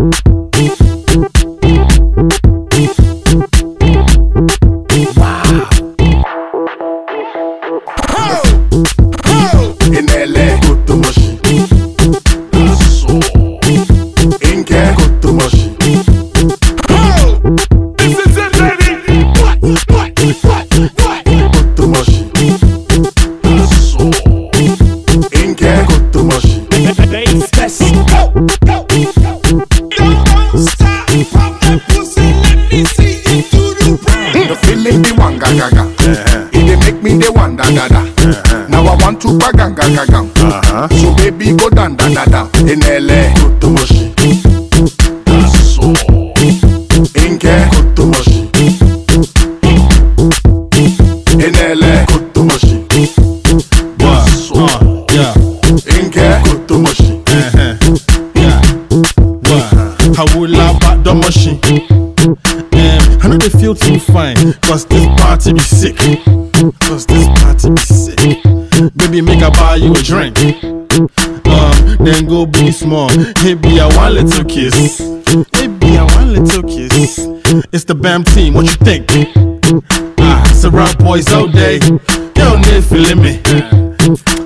Oops. Feeling the one ga ga ga It dey make me the one da da da. Uh-huh. Now I want to ba gang ga ga gang uh-huh. So baby go down da da da. Inele Kotomoshi they feel too fine, cause this party be sick. Cause this party be sick. Baby, make I buy you a drink. Um, then go be small. Maybe a one little kiss. Maybe a one little kiss. It's the BAM team, what you think? Ah, it's a rap boys all day. Girl, they feeling me.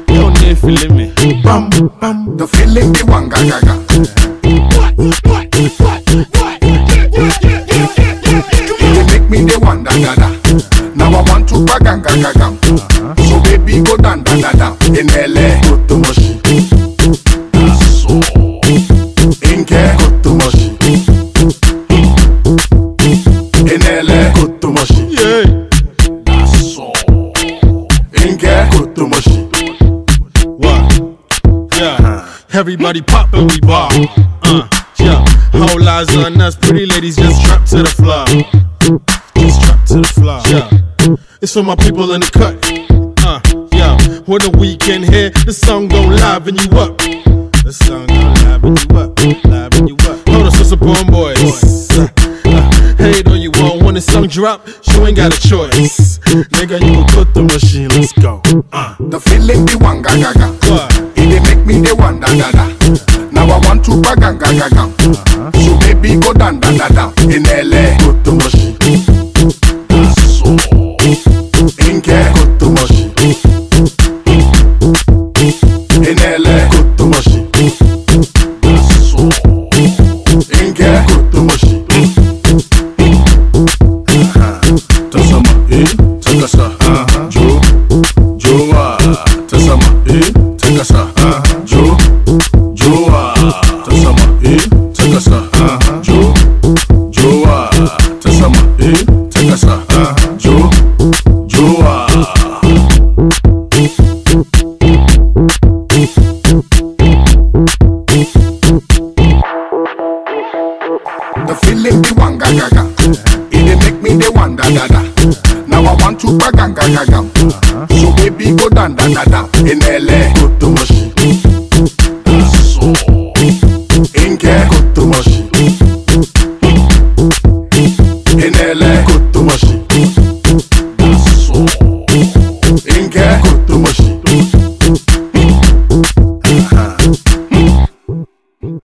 Girl, they feeling me. Bam, bam. The feeling the one ga ga ga What? What? What? What? So baby go down da da da Inele Kotomoshi So Inke Kotomoshi Inele Kotomoshi Yeah. So Inke Kotomoshi What? Yeah. Everybody pop and we bar. Uh, yeah. Whole eyes on us, pretty ladies just strap to the floor. Just strap to the floor. Yeah. It's for my people in the cut. Uh, yeah. When the weekend here, the song gon' liven you up. The song gon' liven you up, liven you up. Hold on, sister born boys. Uh, uh, hey, don't you want when the song drop? You ain't got a choice. Nigga, you put the machine. Let's go. Uh, The feeling the one ga ga ga? It make me the one da da da Now I want to ba gang ga gang So baby go down da da da Inele Kotomoshi So The feeling the one ga ga ga. It dey make me the one da da. Da Now I want to ba gang ga ga gang So baby go down da da da. Inele Kotomoshi